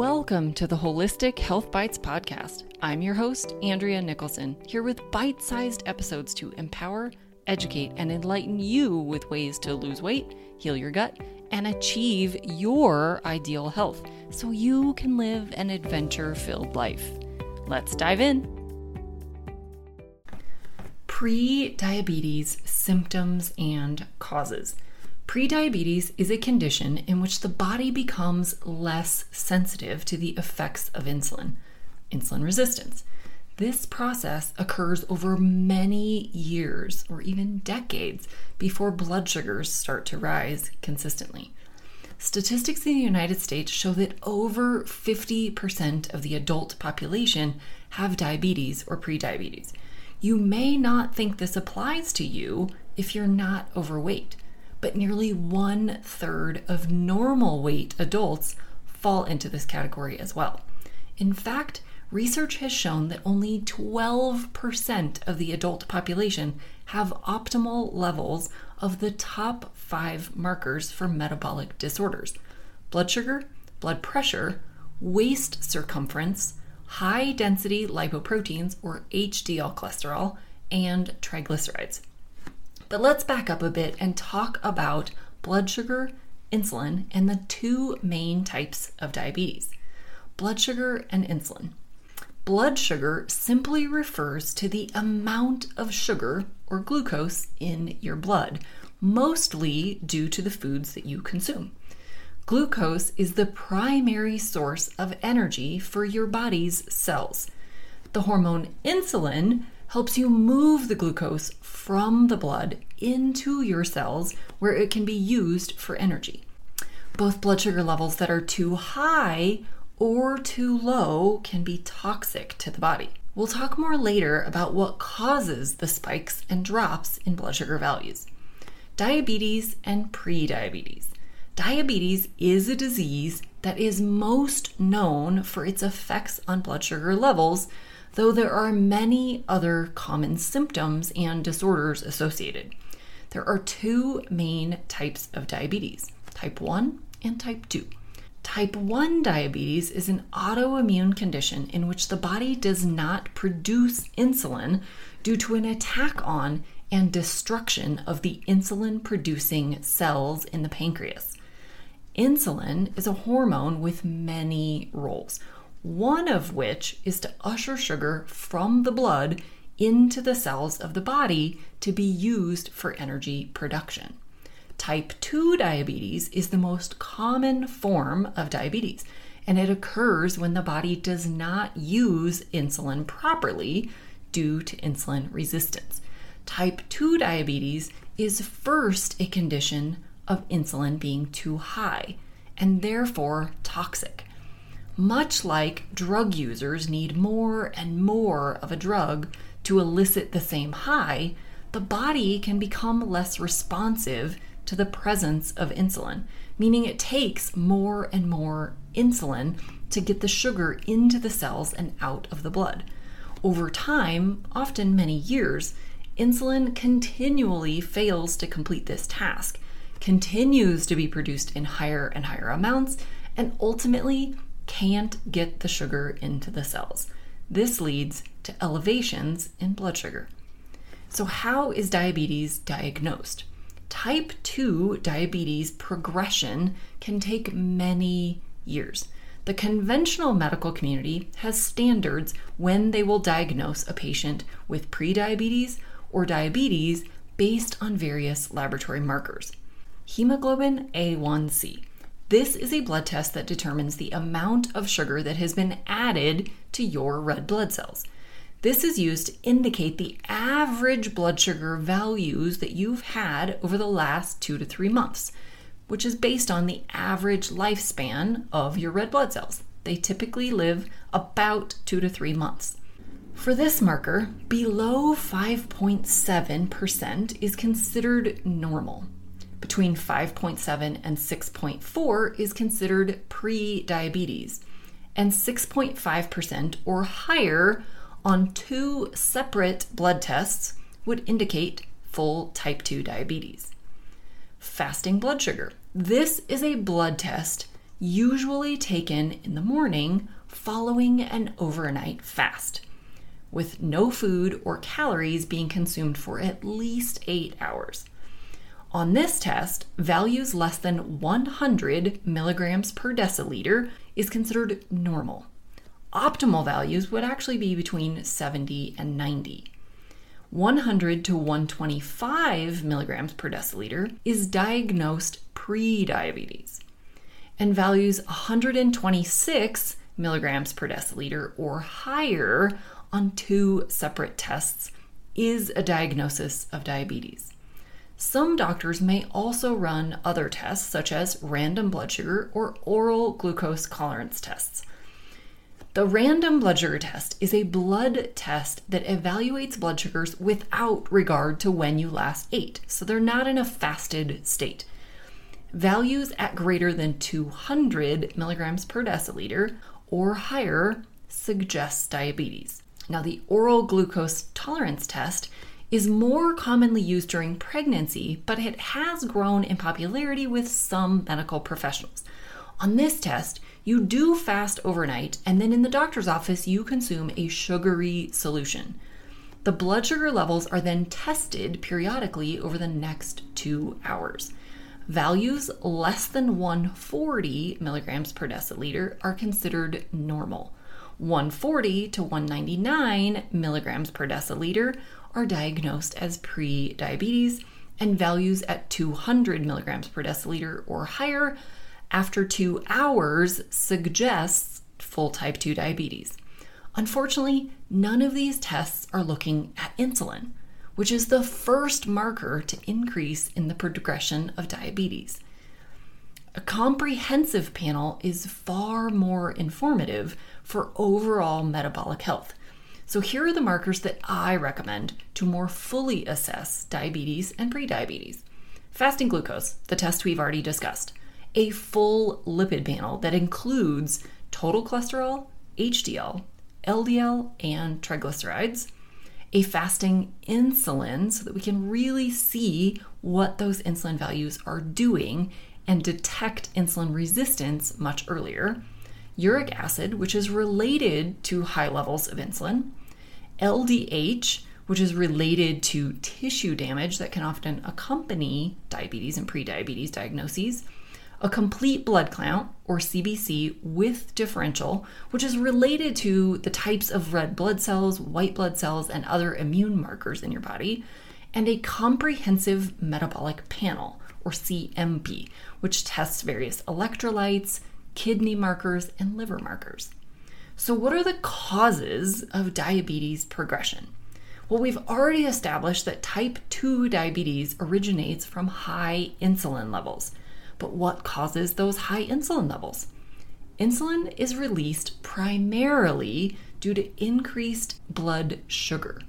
Welcome to the Holistic Health Bites podcast. I'm your host, Andrea Nicholson, here with bite sized episodes to empower, educate, and enlighten you with ways to lose weight, heal your gut, and achieve your ideal health so you can live an adventure filled life. Let's dive in. Pre diabetes symptoms and causes. Prediabetes is a condition in which the body becomes less sensitive to the effects of insulin, insulin resistance. This process occurs over many years or even decades before blood sugars start to rise consistently. Statistics in the United States show that over 50% of the adult population have diabetes or prediabetes. You may not think this applies to you if you're not overweight but nearly one third of normal weight adults fall into this category as well. In fact, research has shown that only 12% of the adult population have optimal levels of the top five markers for metabolic disorders blood sugar, blood pressure, waist circumference, high density lipoproteins or HDL cholesterol, and triglycerides. But let's back up a bit and talk about blood sugar, insulin, and the two main types of diabetes blood sugar and insulin. Blood sugar simply refers to the amount of sugar or glucose in your blood, mostly due to the foods that you consume. Glucose is the primary source of energy for your body's cells. The hormone insulin helps you move the glucose from the blood into your cells where it can be used for energy. Both blood sugar levels that are too high or too low can be toxic to the body. We'll talk more later about what causes the spikes and drops in blood sugar values. Diabetes and prediabetes. Diabetes is a disease that is most known for its effects on blood sugar levels though there are many other common symptoms and disorders associated. There are two main types of diabetes type 1 and type 2. Type 1 diabetes is an autoimmune condition in which the body does not produce insulin due to an attack on and destruction of the insulin producing cells in the pancreas. Insulin is a hormone with many roles one of which is to usher sugar from the blood into the cells of the body to be used for energy production. Type 2 diabetes is the most common form of diabetes, and it occurs when the body does not use insulin properly due to insulin resistance. Type 2 diabetes is first a condition of insulin being too high and therefore toxic much like drug users need more and more of a drug to elicit the same high, the body can become less responsive to the presence of insulin, meaning it takes more and more insulin to get the sugar into the cells and out of the blood. Over time, often many years, insulin continually fails to complete this task, continues to be produced in higher and higher amounts, and ultimately can't get the sugar into the cells. This leads to elevations in blood sugar. So, how is diabetes diagnosed? Type 2 diabetes progression can take many years. The conventional medical community has standards when they will diagnose a patient with prediabetes or diabetes based on various laboratory markers. Hemoglobin A1C this is a blood test that determines the amount of sugar that has been added to your red blood cells. This is used to indicate the average blood sugar values that you've had over the last two to three months, which is based on the average lifespan of your red blood cells. They typically live about two to three months. For this marker, below 5.7% is considered normal between 5.7 and 6.4 is considered pre diabetes, and 6.5% or higher on two separate blood tests would indicate full type 2 diabetes. Fasting blood sugar. This is a blood test usually taken in the morning following an overnight fast, with no food or calories being consumed for at least eight hours. On this test, values less than 100 milligrams per deciliter is considered normal. Optimal values would actually be between 70 and 90. 100 to 125 milligrams per deciliter is diagnosed pre-diabetes, and values 126 milligrams per deciliter or higher on two separate tests is a diagnosis of diabetes. Some doctors may also run other tests, such as random blood sugar or oral glucose tolerance tests. The random blood sugar test is a blood test that evaluates blood sugars without regard to when you last ate, so they're not in a fasted state. Values at greater than 200 milligrams per deciliter or higher suggests diabetes. Now, the oral glucose tolerance test is more commonly used during pregnancy, but it has grown in popularity with some medical professionals. On this test, you do fast overnight, and then in the doctor's office, you consume a sugary solution. The blood sugar levels are then tested periodically over the next two hours. Values less than 140 milligrams per deciliter are considered normal. 140 to 199 milligrams per deciliter are diagnosed as pre diabetes, and values at 200 milligrams per deciliter or higher after two hours suggests full type 2 diabetes. Unfortunately, none of these tests are looking at insulin, which is the first marker to increase in the progression of diabetes. A comprehensive panel is far more informative for overall metabolic health. So, here are the markers that I recommend to more fully assess diabetes and prediabetes. Fasting glucose, the test we've already discussed. A full lipid panel that includes total cholesterol, HDL, LDL, and triglycerides, a fasting insulin so that we can really see what those insulin values are doing and detect insulin resistance much earlier, uric acid, which is related to high levels of insulin, LDH, which is related to tissue damage that can often accompany diabetes and prediabetes diagnoses a complete blood count, or CBC, with differential, which is related to the types of red blood cells, white blood cells, and other immune markers in your body, and a comprehensive metabolic panel, or CMP, which tests various electrolytes, kidney markers, and liver markers. So, what are the causes of diabetes progression? Well, we've already established that type 2 diabetes originates from high insulin levels. But what causes those high insulin levels? Insulin is released primarily due to increased blood sugar.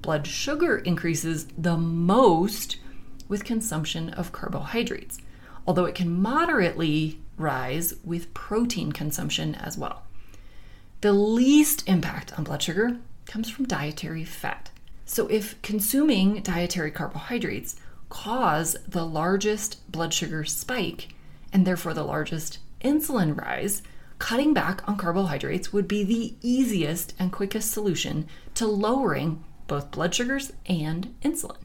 Blood sugar increases the most with consumption of carbohydrates, although it can moderately rise with protein consumption as well. The least impact on blood sugar comes from dietary fat. So, if consuming dietary carbohydrates cause the largest blood sugar spike and therefore the largest insulin rise, cutting back on carbohydrates would be the easiest and quickest solution to lowering both blood sugars and insulin.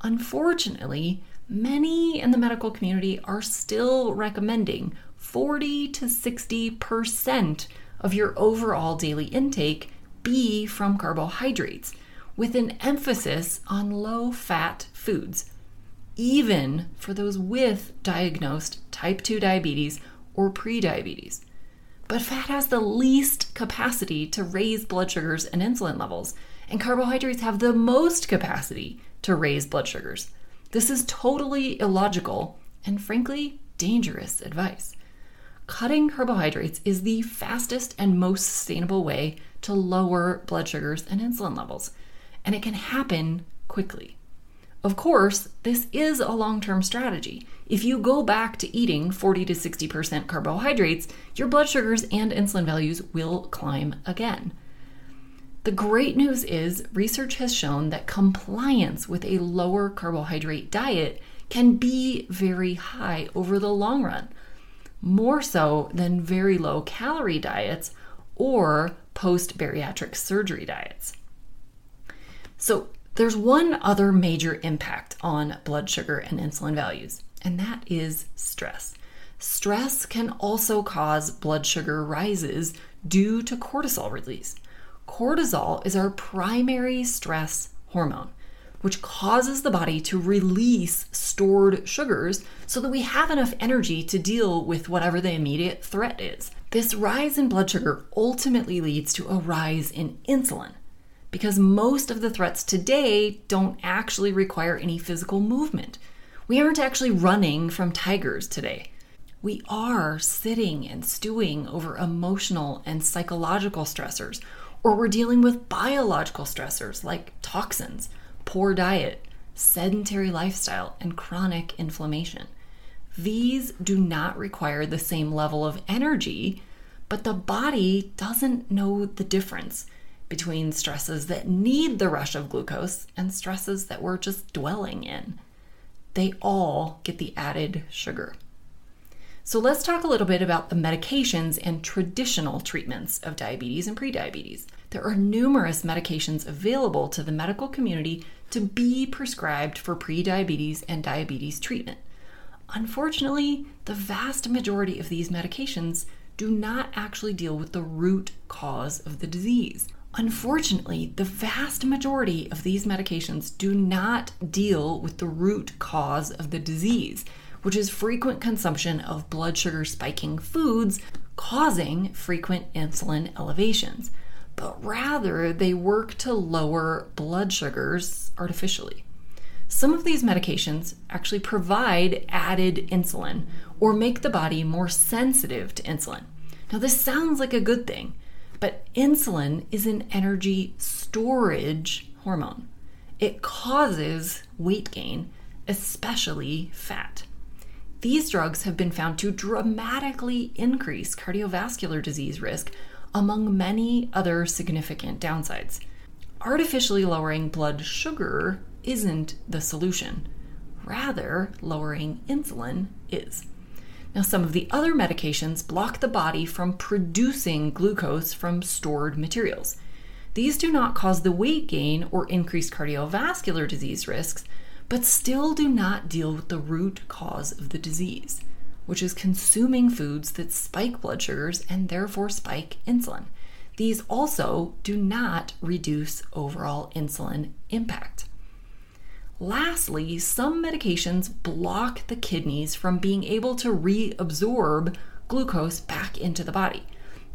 Unfortunately, many in the medical community are still recommending 40 to 60% of your overall daily intake be from carbohydrates, with an emphasis on low fat foods even for those with diagnosed type 2 diabetes or prediabetes. But fat has the least capacity to raise blood sugars and insulin levels, and carbohydrates have the most capacity to raise blood sugars. This is totally illogical and, frankly, dangerous advice. Cutting carbohydrates is the fastest and most sustainable way to lower blood sugars and insulin levels, and it can happen quickly. Of course, this is a long term strategy. If you go back to eating 40 to 60% carbohydrates, your blood sugars and insulin values will climb again. The great news is, research has shown that compliance with a lower carbohydrate diet can be very high over the long run. More so than very low calorie diets or post bariatric surgery diets. So, there's one other major impact on blood sugar and insulin values, and that is stress. Stress can also cause blood sugar rises due to cortisol release. Cortisol is our primary stress hormone, which causes the body to release stored sugars so that we have enough energy to deal with whatever the immediate threat is. This rise in blood sugar ultimately leads to a rise in insulin because most of the threats today don't actually require any physical movement. We aren't actually running from tigers today. We are sitting and stewing over emotional and psychological stressors, or we're dealing with biological stressors like toxins, poor diet, sedentary lifestyle, and chronic inflammation. These do not require the same level of energy, but the body doesn't know the difference between stresses that need the rush of glucose and stresses that we're just dwelling in. They all get the added sugar. So let's talk a little bit about the medications and traditional treatments of diabetes and prediabetes. There are numerous medications available to the medical community to be prescribed for prediabetes and diabetes treatment. Unfortunately, the vast majority of these medications do not actually deal with the root cause of the disease. Unfortunately, the vast majority of these medications do not deal with the root cause of the disease, which is frequent consumption of blood sugar spiking foods causing frequent insulin elevations, but rather they work to lower blood sugars artificially. Some of these medications actually provide added insulin or make the body more sensitive to insulin. Now, this sounds like a good thing but insulin is an energy storage hormone. It causes weight gain, especially fat. These drugs have been found to dramatically increase cardiovascular disease risk among many other significant downsides. Artificially lowering blood sugar isn't the solution. Rather, lowering insulin is. Now, some of the other medications block the body from producing glucose from stored materials. These do not cause the weight gain or increased cardiovascular disease risks, but still do not deal with the root cause of the disease, which is consuming foods that spike blood sugars and therefore spike insulin. These also do not reduce overall insulin impact. Lastly, some medications block the kidneys from being able to reabsorb glucose back into the body.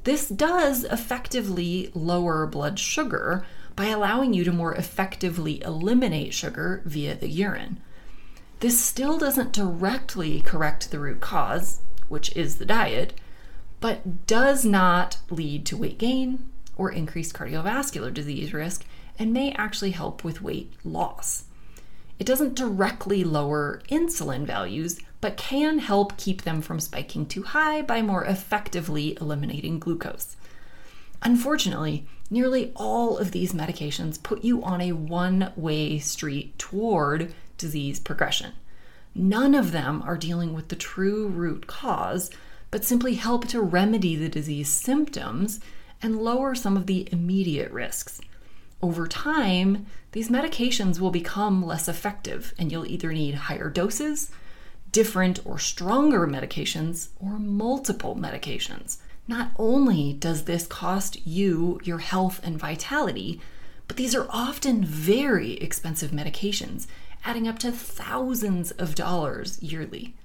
This does effectively lower blood sugar by allowing you to more effectively eliminate sugar via the urine. This still doesn't directly correct the root cause, which is the diet, but does not lead to weight gain or increased cardiovascular disease risk and may actually help with weight loss. It doesn't directly lower insulin values, but can help keep them from spiking too high by more effectively eliminating glucose. Unfortunately, nearly all of these medications put you on a one way street toward disease progression. None of them are dealing with the true root cause, but simply help to remedy the disease symptoms and lower some of the immediate risks. Over time, these medications will become less effective, and you'll either need higher doses, different or stronger medications, or multiple medications. Not only does this cost you your health and vitality, but these are often very expensive medications, adding up to thousands of dollars yearly.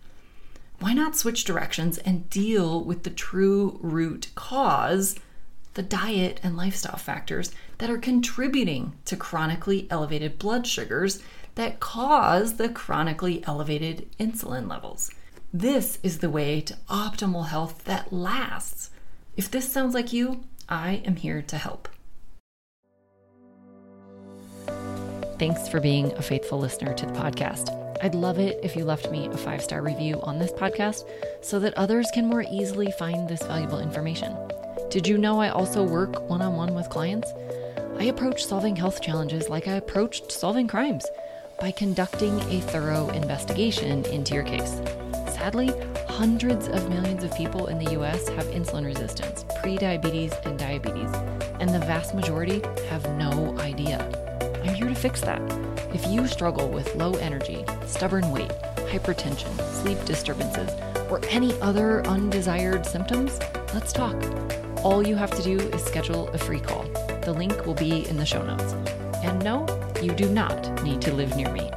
Why not switch directions and deal with the true root cause the diet and lifestyle factors that are contributing to chronically elevated blood sugars that cause the chronically elevated insulin levels. This is the way to optimal health that lasts. If this sounds like you, I am here to help. Thanks for being a faithful listener to the podcast. I'd love it if you left me a five star review on this podcast so that others can more easily find this valuable information. Did you know I also work one on one with clients? I approach solving health challenges like I approached solving crimes by conducting a thorough investigation into your case. Sadly, hundreds of millions of people in the US have insulin resistance, prediabetes, and diabetes, and the vast majority have no idea. I'm here to fix that. If you struggle with low energy, stubborn weight, hypertension, sleep disturbances, or any other undesired symptoms, let's talk. All you have to do is schedule a free call. The link will be in the show notes. And no, you do not need to live near me.